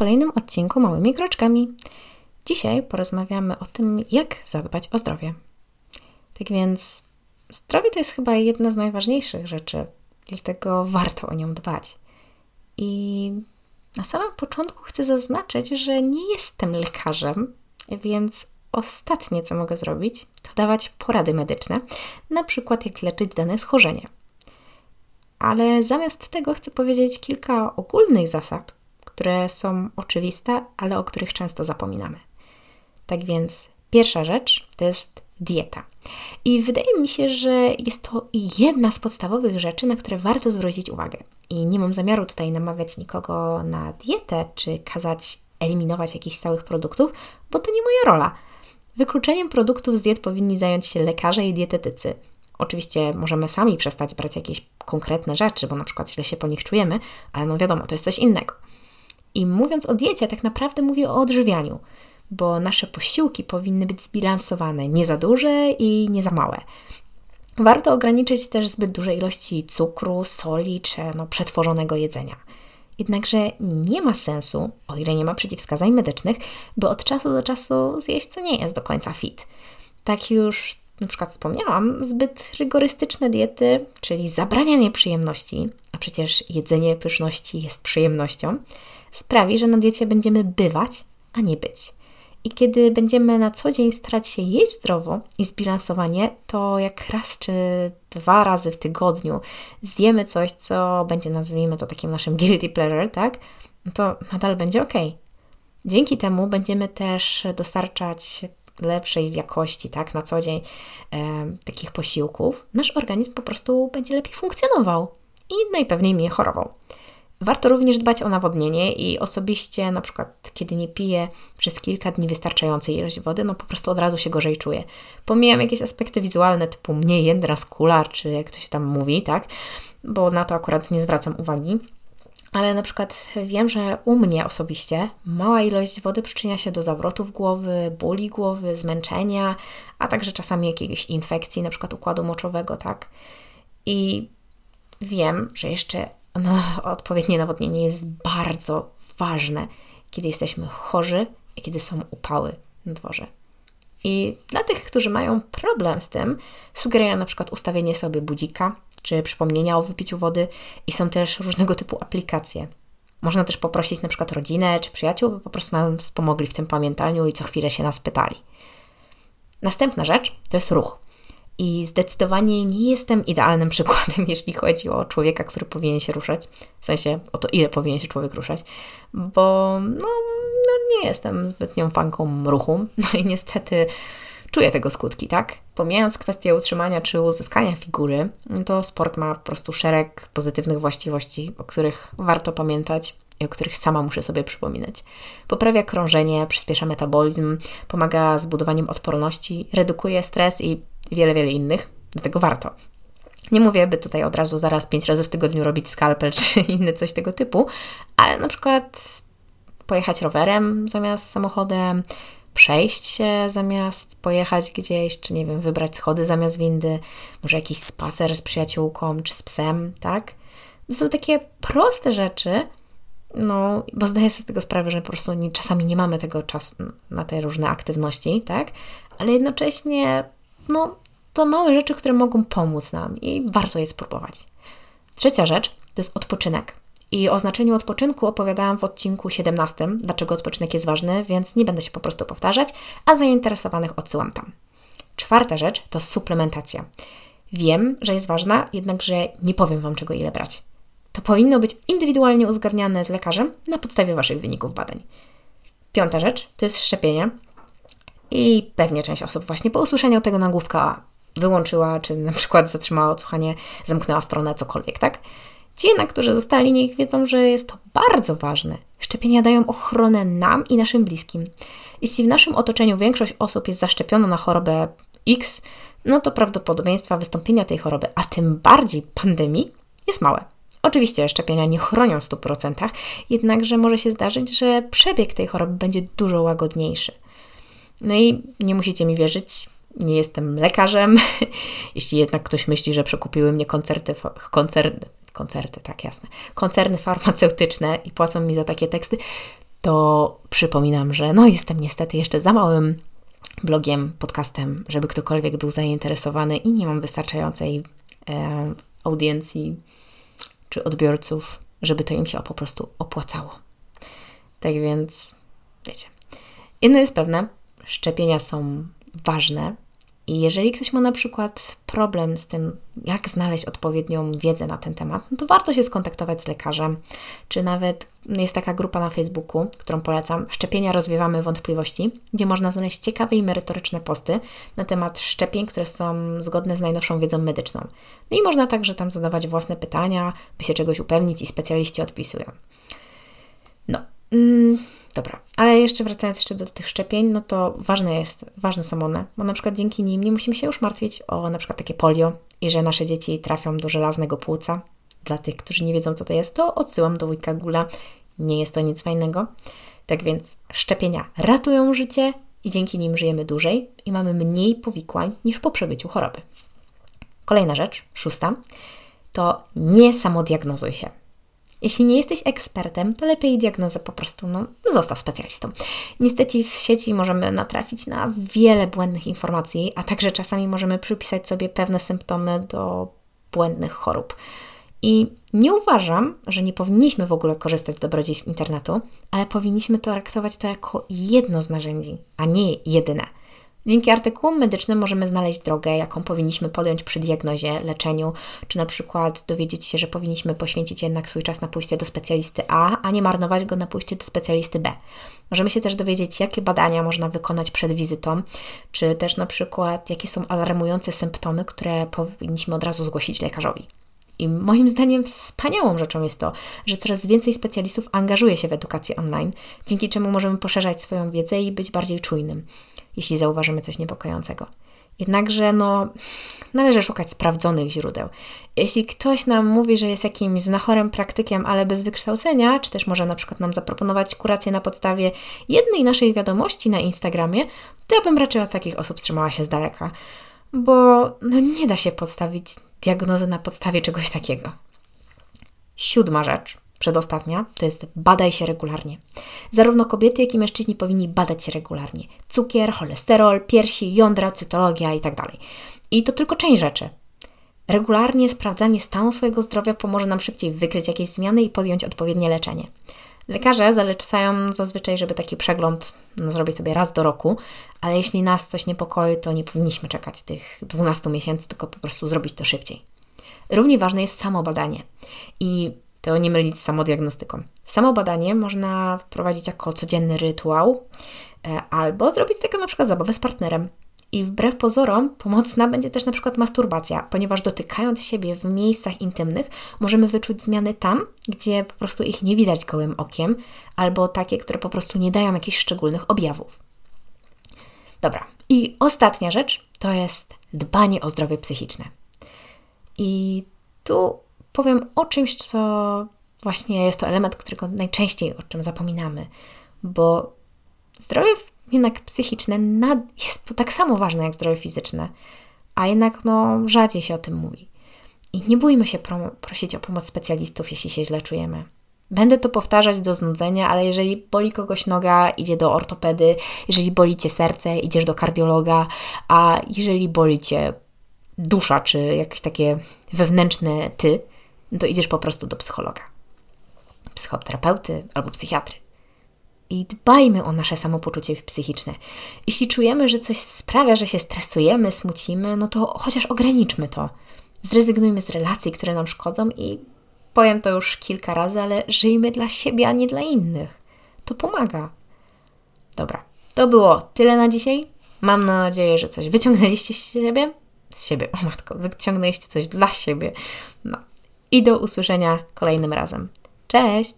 kolejnym odcinku Małymi Kroczkami. Dzisiaj porozmawiamy o tym, jak zadbać o zdrowie. Tak więc, zdrowie to jest chyba jedna z najważniejszych rzeczy, dlatego warto o nią dbać. I na samym początku chcę zaznaczyć, że nie jestem lekarzem, więc ostatnie, co mogę zrobić, to dawać porady medyczne, na przykład jak leczyć dane schorzenie. Ale zamiast tego chcę powiedzieć kilka ogólnych zasad, które są oczywiste, ale o których często zapominamy. Tak więc pierwsza rzecz to jest dieta. I wydaje mi się, że jest to jedna z podstawowych rzeczy, na które warto zwrócić uwagę. I nie mam zamiaru tutaj namawiać nikogo na dietę, czy kazać eliminować jakichś stałych produktów, bo to nie moja rola. Wykluczeniem produktów z diet powinni zająć się lekarze i dietetycy. Oczywiście możemy sami przestać brać jakieś konkretne rzeczy, bo na przykład źle się po nich czujemy, ale no wiadomo, to jest coś innego. I mówiąc o diecie, tak naprawdę mówię o odżywianiu, bo nasze posiłki powinny być zbilansowane, nie za duże i nie za małe. Warto ograniczyć też zbyt duże ilości cukru, soli czy no, przetworzonego jedzenia. Jednakże nie ma sensu, o ile nie ma przeciwwskazań medycznych, by od czasu do czasu zjeść co nie jest do końca fit. Tak już na przykład wspomniałam, zbyt rygorystyczne diety, czyli zabranianie przyjemności, a przecież jedzenie pyszności jest przyjemnością, sprawi, że na diecie będziemy bywać, a nie być. I kiedy będziemy na co dzień starać się jeść zdrowo i zbilansowanie, to jak raz czy dwa razy w tygodniu zjemy coś, co będzie, nazwijmy to takim naszym guilty pleasure, tak? No to nadal będzie ok. Dzięki temu będziemy też dostarczać lepszej jakości, tak, na co dzień e, takich posiłków, nasz organizm po prostu będzie lepiej funkcjonował i najpewniej mniej chorował. Warto również dbać o nawodnienie i osobiście, na przykład, kiedy nie piję przez kilka dni wystarczającej ilość wody, no po prostu od razu się gorzej czuję. Pomijam jakieś aspekty wizualne, typu mniej jędra skula, czy jak to się tam mówi, tak? Bo na to akurat nie zwracam uwagi. Ale na przykład wiem, że u mnie osobiście mała ilość wody przyczynia się do zawrotów głowy, bóli głowy, zmęczenia, a także czasami jakiejś infekcji, na przykład układu moczowego, tak? I wiem, że jeszcze no, odpowiednie nawodnienie jest bardzo ważne, kiedy jesteśmy chorzy i kiedy są upały na dworze. I dla tych, którzy mają problem z tym, sugeruję na przykład ustawienie sobie budzika czy przypomnienia o wypiciu wody i są też różnego typu aplikacje. Można też poprosić na przykład rodzinę czy przyjaciół, by po prostu nam wspomogli w tym pamiętaniu i co chwilę się nas pytali. Następna rzecz to jest ruch. I zdecydowanie nie jestem idealnym przykładem, jeśli chodzi o człowieka, który powinien się ruszać. W sensie o to, ile powinien się człowiek ruszać, bo no, no nie jestem zbytnią fanką ruchu. No i niestety czuję tego skutki, tak? Pomijając kwestię utrzymania czy uzyskania figury, to sport ma po prostu szereg pozytywnych właściwości, o których warto pamiętać i o których sama muszę sobie przypominać. Poprawia krążenie, przyspiesza metabolizm, pomaga z budowaniem odporności, redukuje stres i wiele, wiele innych, dlatego warto. Nie mówię, by tutaj od razu zaraz pięć razy w tygodniu robić skalpel czy inne coś tego typu, ale na przykład pojechać rowerem zamiast samochodem, przejść się zamiast pojechać gdzieś, czy nie wiem, wybrać schody zamiast windy, może jakiś spacer z przyjaciółką czy z psem, tak? To są takie proste rzeczy, no, bo zdaję sobie z tego sprawę, że po prostu nie, czasami nie mamy tego czasu na te różne aktywności, tak? Ale jednocześnie, no, to małe rzeczy, które mogą pomóc nam i warto je spróbować. Trzecia rzecz to jest odpoczynek. I o znaczeniu odpoczynku opowiadałam w odcinku 17, dlaczego odpoczynek jest ważny, więc nie będę się po prostu powtarzać, a zainteresowanych odsyłam tam. Czwarta rzecz to suplementacja. Wiem, że jest ważna, jednakże nie powiem Wam czego ile brać. To powinno być indywidualnie uzgadniane z lekarzem na podstawie Waszych wyników badań. Piąta rzecz to jest szczepienie. I pewnie część osób właśnie po usłyszeniu tego nagłówka wyłączyła, czy na przykład zatrzymała odsłuchanie, zamknęła stronę, cokolwiek, tak? Ci jednak, którzy zostali, niech wiedzą, że jest to bardzo ważne. Szczepienia dają ochronę nam i naszym bliskim. Jeśli w naszym otoczeniu większość osób jest zaszczepiona na chorobę X, no to prawdopodobieństwa wystąpienia tej choroby, a tym bardziej pandemii, jest małe. Oczywiście szczepienia nie chronią w 100%, jednakże może się zdarzyć, że przebieg tej choroby będzie dużo łagodniejszy. No i nie musicie mi wierzyć, nie jestem lekarzem. Jeśli jednak ktoś myśli, że przekupiły mnie koncerty, koncerty, koncerty, tak jasne, koncerny farmaceutyczne i płacą mi za takie teksty, to przypominam, że no jestem niestety jeszcze za małym blogiem, podcastem, żeby ktokolwiek był zainteresowany i nie mam wystarczającej e, audiencji czy odbiorców, żeby to im się po prostu opłacało. Tak więc, wiecie. Jedno jest pewne, szczepienia są ważne, i jeżeli ktoś ma na przykład problem z tym, jak znaleźć odpowiednią wiedzę na ten temat, no to warto się skontaktować z lekarzem, czy nawet jest taka grupa na Facebooku, którą polecam, Szczepienia rozwiewamy wątpliwości, gdzie można znaleźć ciekawe i merytoryczne posty na temat szczepień, które są zgodne z najnowszą wiedzą medyczną. No i można także tam zadawać własne pytania, by się czegoś upewnić i specjaliści odpisują. No. Mm Dobra, ale jeszcze wracając jeszcze do tych szczepień, no to ważne jest, ważne są one, bo na przykład dzięki nim nie musimy się już martwić o na przykład takie polio i że nasze dzieci trafią do żelaznego płuca. Dla tych, którzy nie wiedzą, co to jest, to odsyłam do wujka Gula. Nie jest to nic fajnego. Tak więc szczepienia ratują życie i dzięki nim żyjemy dłużej i mamy mniej powikłań niż po przebyciu choroby. Kolejna rzecz, szósta, to nie samodiagnozuj się. Jeśli nie jesteś ekspertem, to lepiej diagnozę po prostu, no, zostaw specjalistą. Niestety w sieci możemy natrafić na wiele błędnych informacji, a także czasami możemy przypisać sobie pewne symptomy do błędnych chorób. I nie uważam, że nie powinniśmy w ogóle korzystać z dobrodziejstw internetu, ale powinniśmy traktować to jako jedno z narzędzi, a nie jedyne. Dzięki artykułom medycznym możemy znaleźć drogę, jaką powinniśmy podjąć przy diagnozie, leczeniu, czy na przykład dowiedzieć się, że powinniśmy poświęcić jednak swój czas na pójście do specjalisty A, a nie marnować go na pójście do specjalisty B. Możemy się też dowiedzieć, jakie badania można wykonać przed wizytą, czy też na przykład jakie są alarmujące symptomy, które powinniśmy od razu zgłosić lekarzowi. I moim zdaniem wspaniałą rzeczą jest to, że coraz więcej specjalistów angażuje się w edukację online, dzięki czemu możemy poszerzać swoją wiedzę i być bardziej czujnym, jeśli zauważymy coś niepokojącego. Jednakże no, należy szukać sprawdzonych źródeł. Jeśli ktoś nam mówi, że jest jakimś znachorem praktykiem, ale bez wykształcenia, czy też może na przykład nam zaproponować kurację na podstawie jednej naszej wiadomości na Instagramie, to ja bym raczej od takich osób trzymała się z daleka bo no nie da się podstawić diagnozy na podstawie czegoś takiego. Siódma rzecz, przedostatnia, to jest badaj się regularnie. Zarówno kobiety, jak i mężczyźni powinni badać się regularnie. Cukier, cholesterol, piersi, jądra, cytologia itd. Tak I to tylko część rzeczy. Regularnie sprawdzanie stanu swojego zdrowia pomoże nam szybciej wykryć jakieś zmiany i podjąć odpowiednie leczenie. Lekarze zalecają zazwyczaj, żeby taki przegląd no, zrobić sobie raz do roku, ale jeśli nas coś niepokoi, to nie powinniśmy czekać tych 12 miesięcy, tylko po prostu zrobić to szybciej. Równie ważne jest samobadanie i to nie mylić z samodiagnostyką. Samobadanie można wprowadzić jako codzienny rytuał e, albo zrobić taką na przykład zabawę z partnerem. I wbrew pozorom pomocna będzie też na przykład masturbacja, ponieważ dotykając siebie w miejscach intymnych możemy wyczuć zmiany tam, gdzie po prostu ich nie widać gołym okiem, albo takie, które po prostu nie dają jakichś szczególnych objawów. Dobra, i ostatnia rzecz to jest dbanie o zdrowie psychiczne. I tu powiem o czymś, co właśnie jest to element, którego najczęściej o czym zapominamy, bo zdrowie jednak psychiczne jest tak samo ważne jak zdrowie fizyczne, a jednak no, rzadziej się o tym mówi. I nie bójmy się prosić o pomoc specjalistów, jeśli się źle czujemy. Będę to powtarzać do znudzenia, ale jeżeli boli kogoś noga, idzie do ortopedy, jeżeli boli cię serce, idziesz do kardiologa, a jeżeli boli cię dusza, czy jakieś takie wewnętrzne ty, to idziesz po prostu do psychologa, psychoterapeuty albo psychiatry i dbajmy o nasze samopoczucie psychiczne. Jeśli czujemy, że coś sprawia, że się stresujemy, smucimy, no to chociaż ograniczmy to. Zrezygnujmy z relacji, które nam szkodzą i powiem to już kilka razy, ale żyjmy dla siebie, a nie dla innych. To pomaga. Dobra, to było tyle na dzisiaj. Mam nadzieję, że coś wyciągnęliście z siebie. Z siebie, o matko, wyciągnęliście coś dla siebie. No. I do usłyszenia kolejnym razem. Cześć!